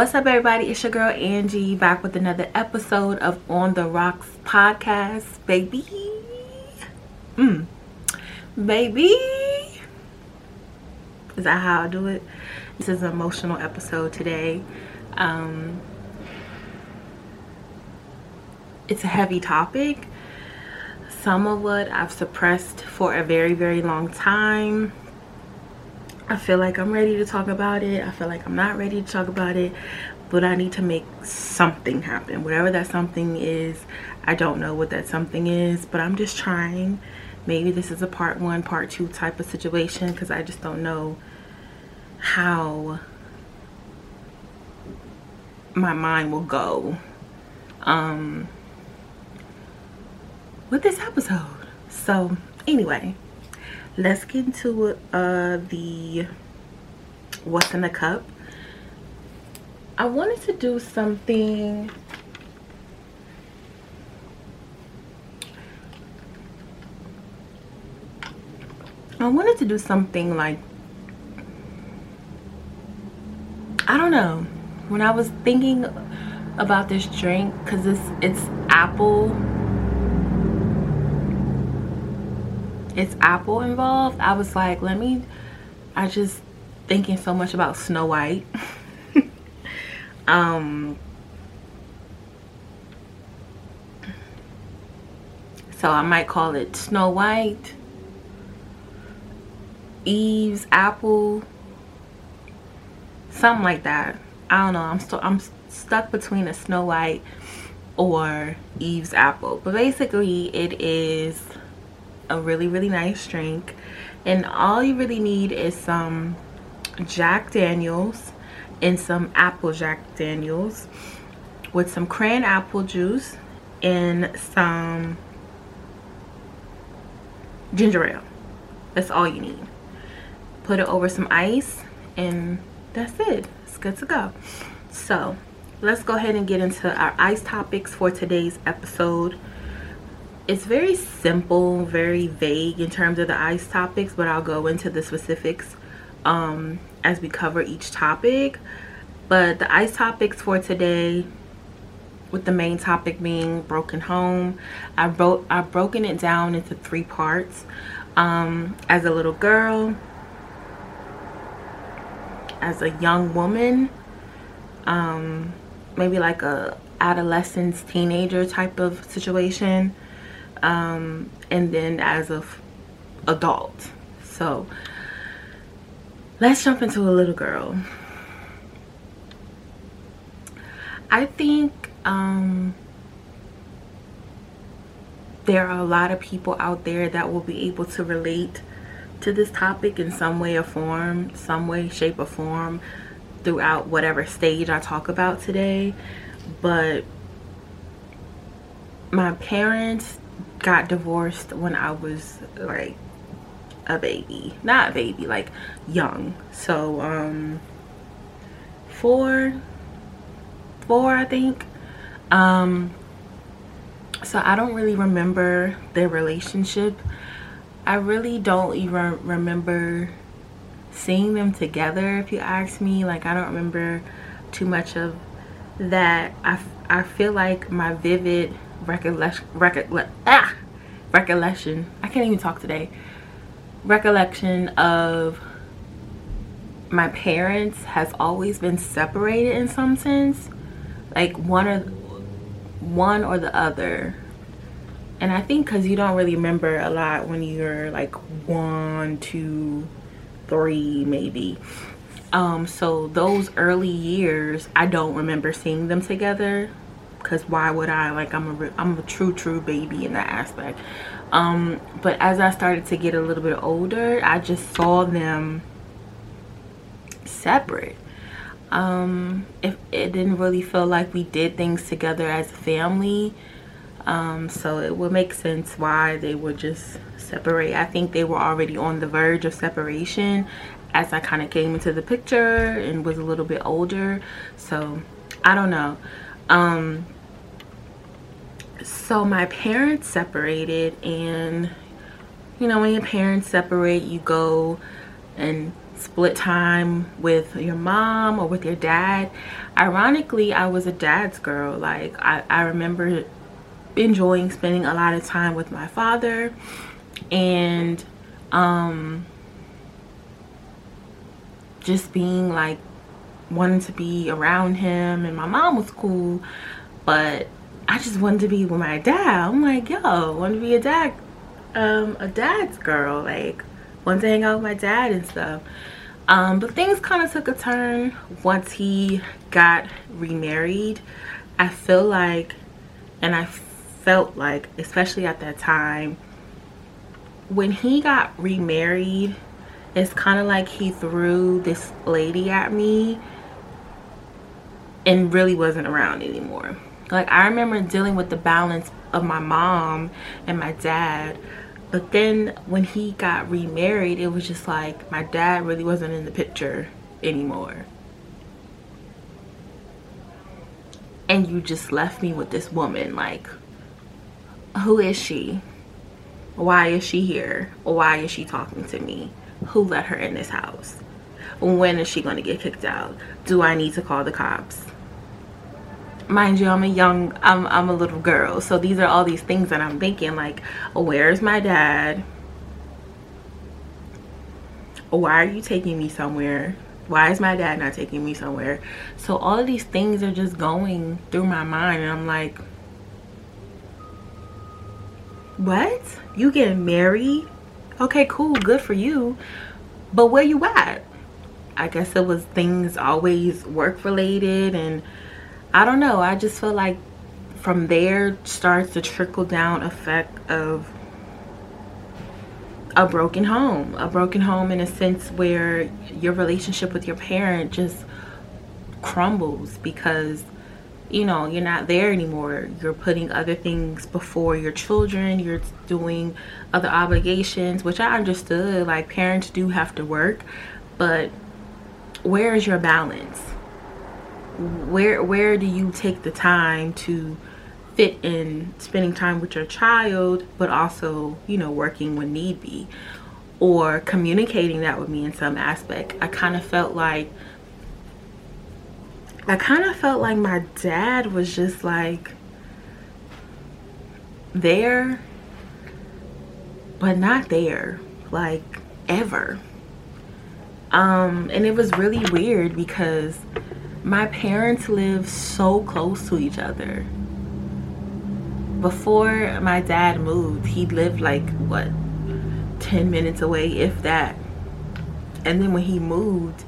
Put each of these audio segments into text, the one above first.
What's up, everybody? It's your girl Angie back with another episode of On the Rocks podcast, baby. Mm. Baby. Is that how I do it? This is an emotional episode today. Um, it's a heavy topic. Some of what I've suppressed for a very, very long time I feel like I'm ready to talk about it. I feel like I'm not ready to talk about it, but I need to make something happen. Whatever that something is, I don't know what that something is, but I'm just trying. Maybe this is a part one, part two type of situation because I just don't know how my mind will go um, with this episode. So, anyway let's get into uh, the what's in the cup. I wanted to do something I wanted to do something like I don't know when I was thinking about this drink because it's it's apple it's apple involved? I was like let me i just thinking so much about snow white. Um so i might call it snow white eve's apple something like that. I don't know. I'm still i'm stuck between a snow white or eve's apple. But basically it is a really really nice drink. And all you really need is some Jack Daniels and some apple Jack Daniels with some cran apple juice and some ginger ale. That's all you need. Put it over some ice and that's it. It's good to go. So let's go ahead and get into our ice topics for today's episode it's very simple very vague in terms of the ice topics but i'll go into the specifics um, as we cover each topic. But the ice topics for today with the main topic being broken home i wrote i've broken it down into three parts. Um, as a little girl as a young woman um, maybe like a adolescence teenager type of situation um, and then as a adult. So let's jump into a little girl. I think um, there are a lot of people out there that will be able to relate to this topic in some way or form, some way, shape, or form throughout whatever stage I talk about today. But my parents got divorced when I was like a baby. Not a baby, like young. So, um, four, four, I think. Um, so I don't really remember their relationship. I really don't even remember seeing them together, if you ask me. Like, I don't remember too much of that. I, I feel like my vivid recollection, recollect, ah, recollection. I can't even talk today. Recollection of my parents has always been separated in some sense, like one or one or the other. And I think because you don't really remember a lot when you're like one, two, three, maybe. Um, so those early years, I don't remember seeing them together because why would I? Like I'm a I'm a true true baby in that aspect. Um but as I started to get a little bit older I just saw them separate. Um if it didn't really feel like we did things together as a family um so it would make sense why they would just separate. I think they were already on the verge of separation as I kind of came into the picture and was a little bit older so I don't know. Um, so my parents separated and you know when your parents separate you go and split time with your mom or with your dad. Ironically, I was a dad's girl. Like I, I remember enjoying spending a lot of time with my father and um just being like wanting to be around him and my mom was cool but I just wanted to be with my dad. I'm like, yo, I want to be a dad um a dad's girl like wanted to hang out with my dad and stuff. Um but things kind of took a turn once he got remarried. I feel like and i felt like especially at that time when he got remarried it's kind of like he threw this lady at me and really wasn't around anymore like i remember dealing with the balance of my mom and my dad but then when he got remarried it was just like my dad really wasn't in the picture anymore. And you just left me with this woman like who is she? Why is she here? Why is she talking to me? Who let her in this house? When is she going to get kicked out? Do i need to call the cops mind you i'm a young i'm i'm a little girl. So these are all these things that i'm thinking like oh, where's my dad? Why are you taking me somewhere? Why is my dad not taking me somewhere? So all of these things are just going through my mind and i'm like what? You getting married? Okay cool good for you. But where you at? I guess it was things always work related and I don't know. I just feel like from there starts the trickle down effect of a broken home. A broken home in a sense where your relationship with your parent just crumbles because you know you're not there anymore you're putting other things before your children you're doing other obligations which i understood like parents do have to work but where is your balance where where do you take the time to fit in spending time with your child but also you know working when need be? Or communicating that with me in some aspect. I kind of felt like i kind of felt like my dad was just like there but not there like ever. Um and it was really weird because my parents live so close to each other. Before my dad moved he lived like what 10 minutes away if that. And then when he moved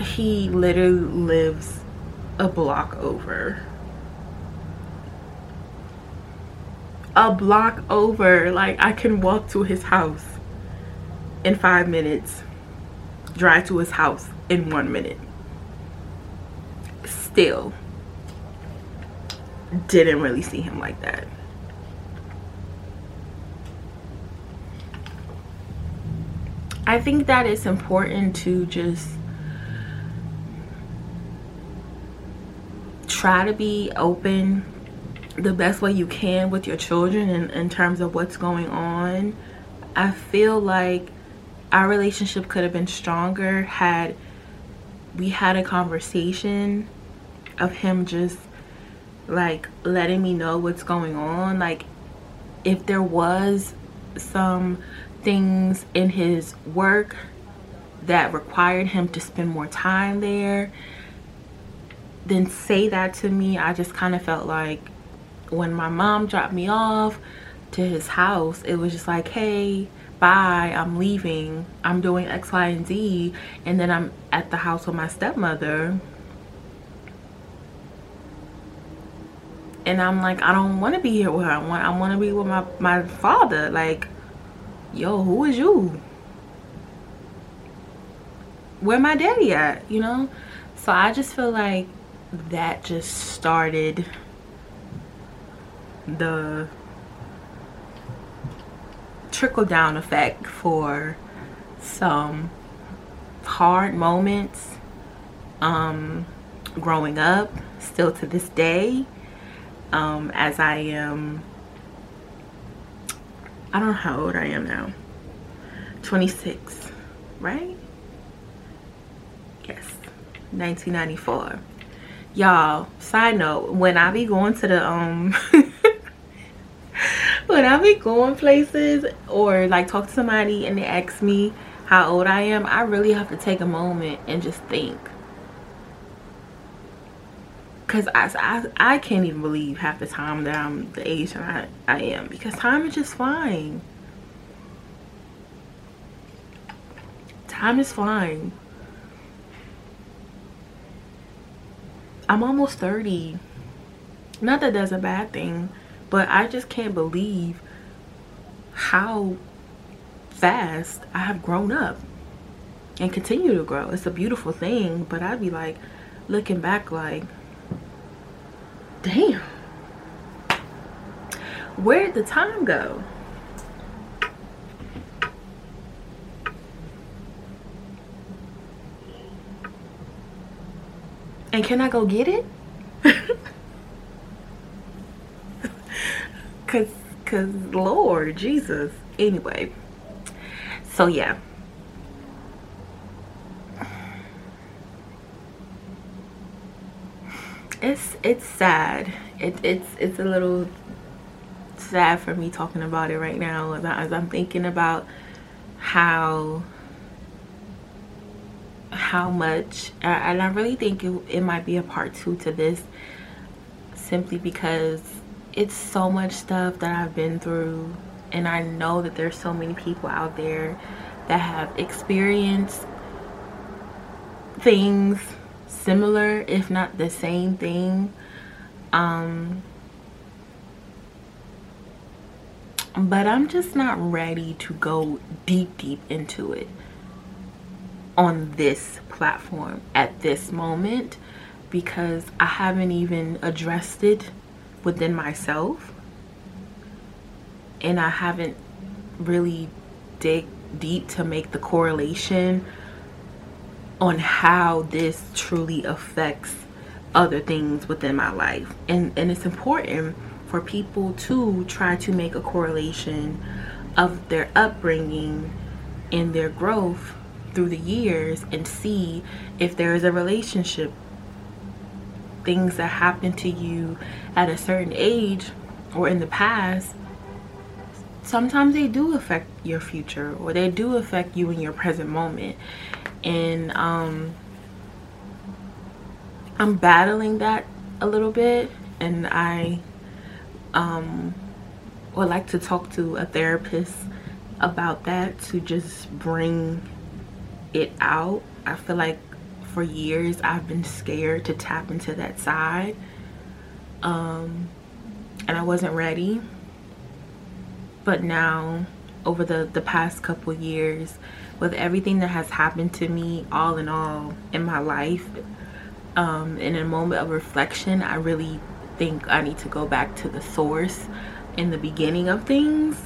he literally lives a block over. A block over. Like i can walk to his house in five minutes drive to his house in one minute still didn't really see him like that. I think that it's important to just try to be open the best way you can with your children in, in terms of what's going on. I feel like our relationship could have been stronger had we had a conversation of him just like letting me know what's going on. Like if there was some things in his work that required him to spend more time there then say that to me. I just kind of felt like when my mom dropped me off to his house it was just like hey bye i'm leaving. I'm doing x y and z and then i'm at the house with my stepmother and I'm like, I don't want to be here with her. I want, I want to be with my my father. Like, yo, who is you? Where my daddy at? You know. So I just feel like that just started the trickle down effect for some hard moments um growing up still to this day um, as I am, I don't know how old I am now, 26. right? Yes, 1994. Y'all, side note, when I be going to the, um, when I be going places or like talk to somebody and they ask me how old I am, I really have to take a moment and just think. Cause I, I, I can't even believe half the time that I'm the age I, I am because time is just flying. Time is flying. I'm almost 30. Not that that's a bad thing, but I just can't believe how fast I have grown up and continue to grow. It's a beautiful thing, but I'd be like looking back like, damn, where did the time go? And can I go get it? cause, cause Lord Jesus. Anyway, so yeah. It's it's sad. It, it's it's a little sad for me talking about it right now as, I, as I'm thinking about how how much and I really think it, it might be a part two to this simply because it's so much stuff that I've been through and I know that there's so many people out there that have experienced things similar if not the same thing. Um but I'm just not ready to go deep deep into it on this platform at this moment because I haven't even addressed it within myself. And I haven't really dig deep to make the correlation on how this truly affects other things within my life. And and it's important for people to try to make a correlation of their upbringing and their growth through the years and see if there is a relationship. Things that happen to you at a certain age or in the past sometimes they do affect your future or they do affect you in your present moment and um i'm battling that a little bit and i um would like to talk to a therapist about that to just bring it out. I feel like for years I've been scared to tap into that side. Um, and I wasn't ready. But now, over the, the past couple years, with everything that has happened to me, all in all, in my life, um, in a moment of reflection, I really think I need to go back to the source in the beginning of things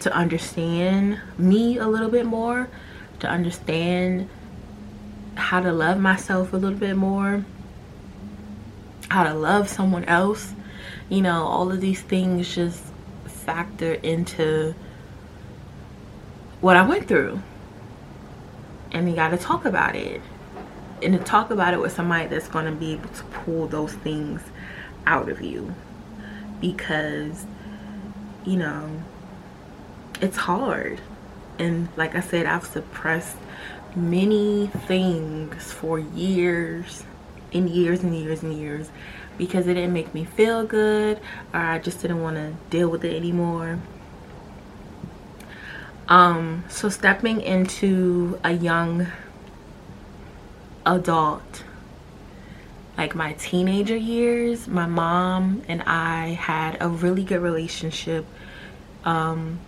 to understand me a little bit more to understand how to love myself a little bit more, how to love someone else. You know, all of these things just factor into what I went through. And you got to talk about it. And to talk about it with somebody that's going to be able to pull those things out of you. Because, you know, it's hard and like I said I've suppressed many things for years and years and years and years because it didn't make me feel good or I just didn't want to deal with it anymore. Um so stepping into a young adult like my teenager years my mom and I had a really good relationship um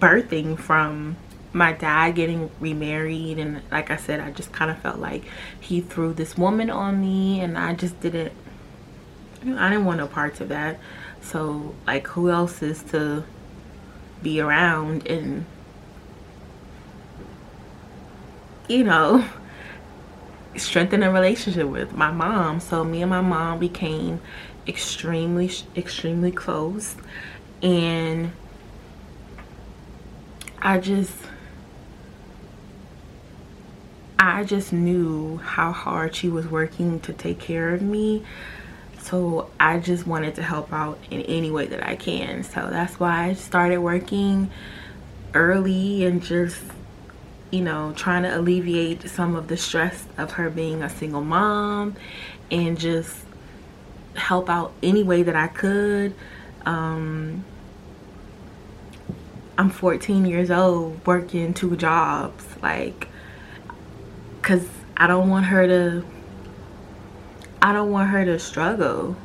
birthing from my dad getting remarried and like I said I just kind of felt like he threw this woman on me and I just didn't I didn't want no parts of that. So like who else is to be around and you know strengthen a relationship with my mom? So me and my mom became extremely extremely close and I just I just knew how hard she was working to take care of me. So I just wanted to help out in any way that I can. So that's why I started working early and just, you know, trying to alleviate some of the stress of her being a single mom and just help out any way that I could. Um, I'm 14 years old working two jobs. Like, because I don't want her to I don't want her to struggle.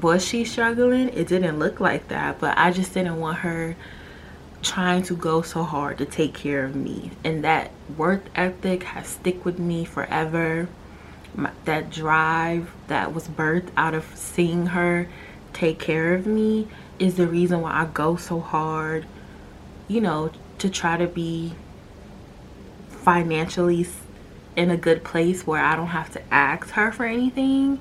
Was she struggling? It didn't look like that, but I just didn't want her trying to go so hard to take care of me. And that work ethic has stick with me forever. My, that drive that was birthed out of seeing her take care of me is the reason why I go so hard, you know, to try to be financially in a good place where I don't have to ask her for anything.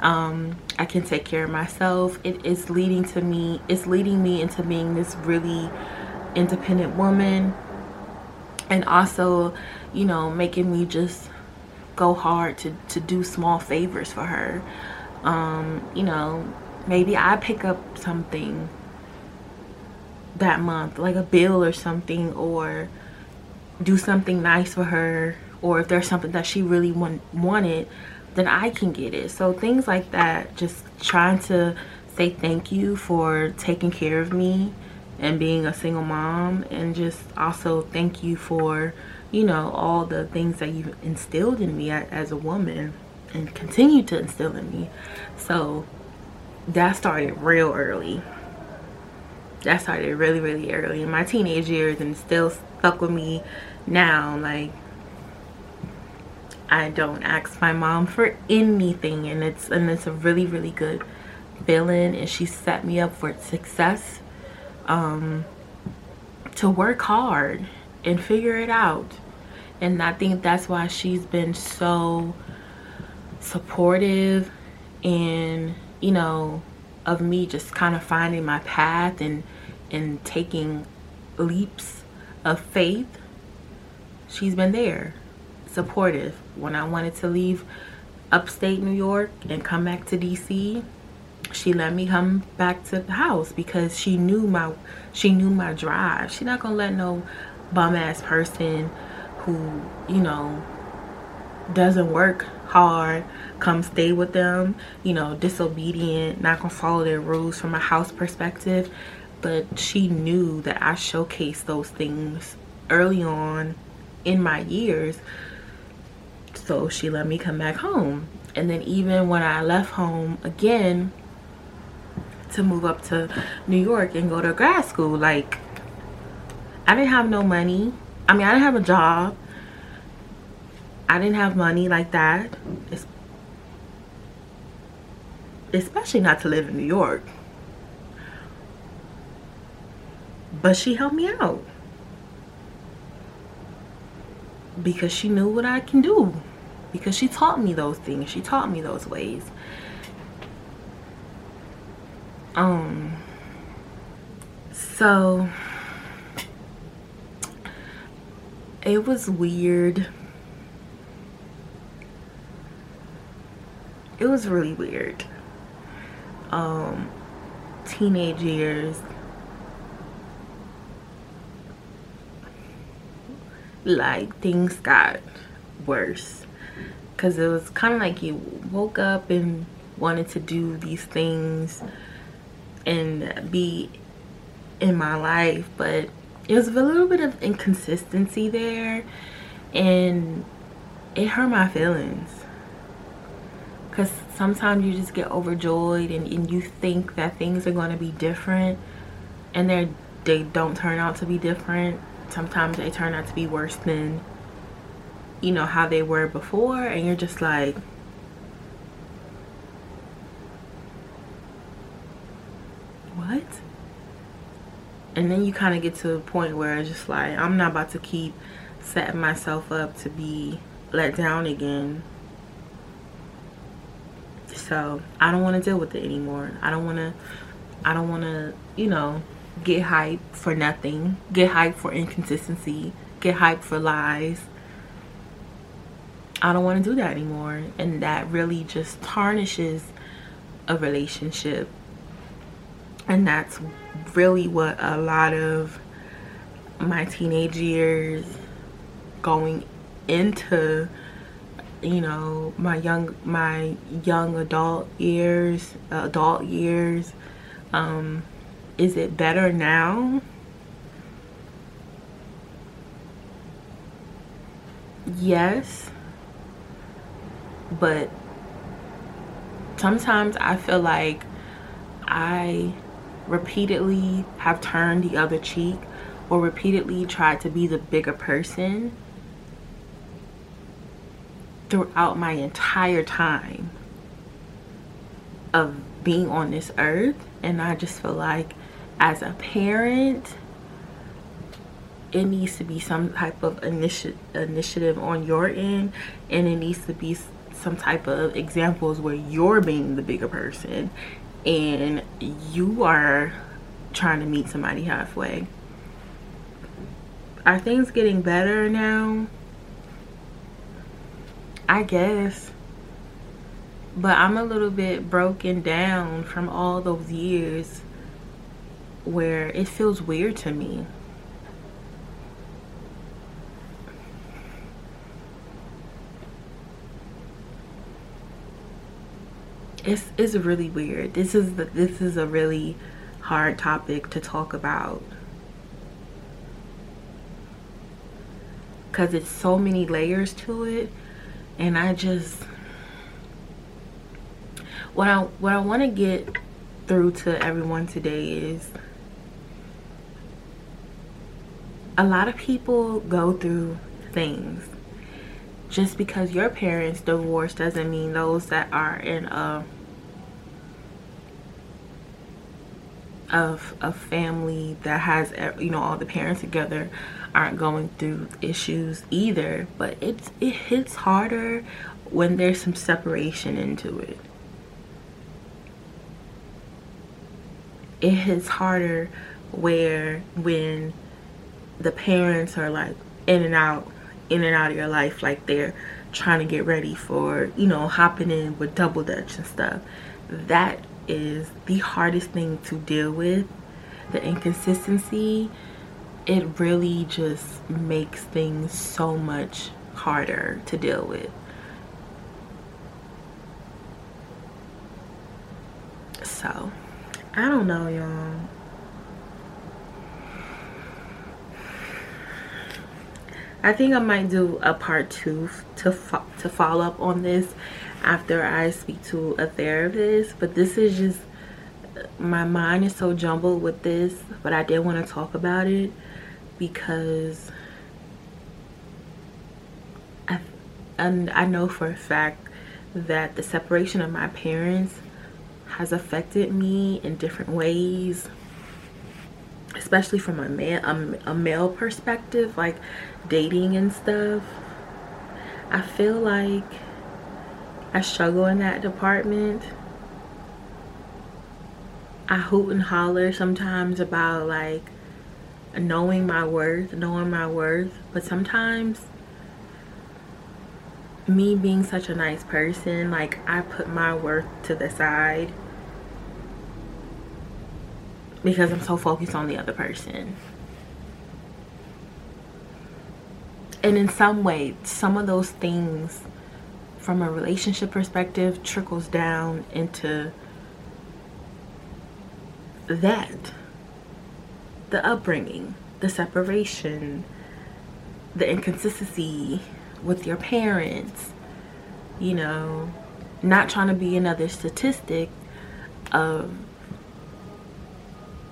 Um, I can take care of myself. It is leading to me, it's leading me into being this really independent woman and also, you know, making me just go hard to, to do small favors for her. Um, you know, maybe I pick up something that month, like a bill or something, or do something nice for her or if there's something that she really want, wanted then I can get it. So things like that just trying to say thank you for taking care of me and being a single mom and just also thank you for you know all the things that you've instilled in me as a woman and continue to instill in me. So that started real early that started really really early in my teenage years and still stuck with me now like I don't ask my mom for anything and it's and it's a really really good feeling and she set me up for success um to work hard and figure it out. And I think that's why she's been so supportive and you know of me just kind of finding my path and and taking leaps of faith she's been there supportive. When i wanted to leave upstate new york and come back to dc she let me come back to the house because she knew my she knew my drive. She's not gonna let no bum ass person who you know doesn't work hard come stay with them you know disobedient not gonna follow their rules from a house perspective but she knew that i showcased those things early on in my years. So she let me come back home. And then even when i left home again to move up to new york and go to grad school like i didn't have no money. I mean i didn't have a job. I didn't have money like that. Especially not to live in new york but she helped me out. Because she knew what I can do. Because she taught me those things. She taught me those ways. Um so it was weird. It was really weird. Um teenage years like things got worse. Because it was kind of like you woke up and wanted to do these things and be in my life but it was a little bit of inconsistency there and it hurt my feelings. Because sometimes you just get overjoyed and, and you think that things are going to be different and they they don't turn out to be different sometimes they turn out to be worse than you know how they were before and you're just like what? And then you kind of get to a point where it's just like i'm not about to keep setting myself up to be let down again. So i don't want to deal with it anymore. I don't want to i don't want to you know get hyped for nothing get hyped for inconsistency get hyped for lies. I don't want to do that anymore. And that really just tarnishes a relationship. And that's really what a lot of my teenage years going into you know my young my young adult years adult years um is it better now? Yes. But sometimes i feel like i repeatedly have turned the other cheek or repeatedly tried to be the bigger person throughout my entire time of being on this earth and I just feel like as a parent it needs to be some type of initi initiative on your end and it needs to be some type of examples where you're being the bigger person and you are trying to meet somebody halfway are things getting better now I guess. But I'm a little bit broken down from all those years where it feels weird to me. It's it's really weird. This is the, this is a really hard topic to talk about. Cuz it's so many layers to it and I just what I what I want to get through to everyone today is a lot of people go through things. Just because your parents divorced doesn't mean those that are in a of a family that has you know all the parents together aren't going through issues either. But it's it hits harder when there's some separation into it it hits harder where when the parents are like in and out in and out of your life like they're trying to get ready for you know hopping in with double dutch and stuff. That is the hardest thing to deal with the inconsistency. It really just makes things so much harder to deal with. So i don't know y'all I think I might do a part two to fo to follow up on this after I speak to a therapist. But this is just uh, my mind is so jumbled with this, but I did want to talk about it because I and I know for a fact that the separation of my parents has affected me in different ways especially from a man a, male perspective like dating and stuff. I feel like i struggle in that department. I hoot and holler sometimes about like knowing my worth knowing my worth but sometimes me being such a nice person like i put my worth to the side because I'm so focused on the other person. And in some way, some of those things from a relationship perspective trickles down into that. The upbringing, the separation, the inconsistency with your parents, you know, not trying to be another statistic of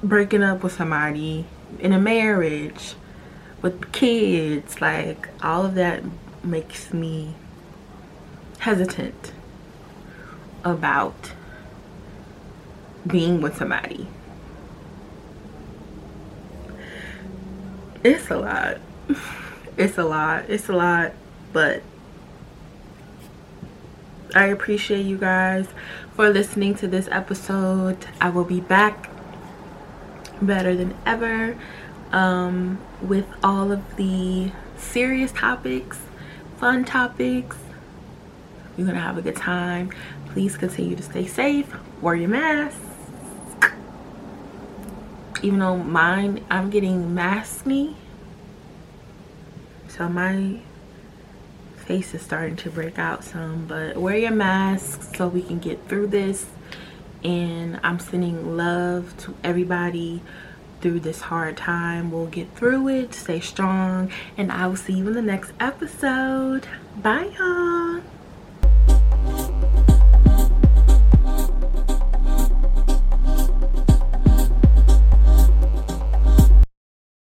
breaking up with somebody in a marriage with kids like all of that makes me hesitant about being with somebody. It's a lot. It's a lot. It's a lot but I appreciate you guys for listening to this episode. I will be back better than ever um, with all of the serious topics, fun topics. You're gonna have a good time. Please continue to stay safe, wear your mask. Even though mine, I'm getting maskne. So my face is starting to break out some, but wear your mask so we can get through this. And I'm sending love to everybody through this hard time. We'll get through it, stay strong, and I will see you in the next episode. Bye, y'all.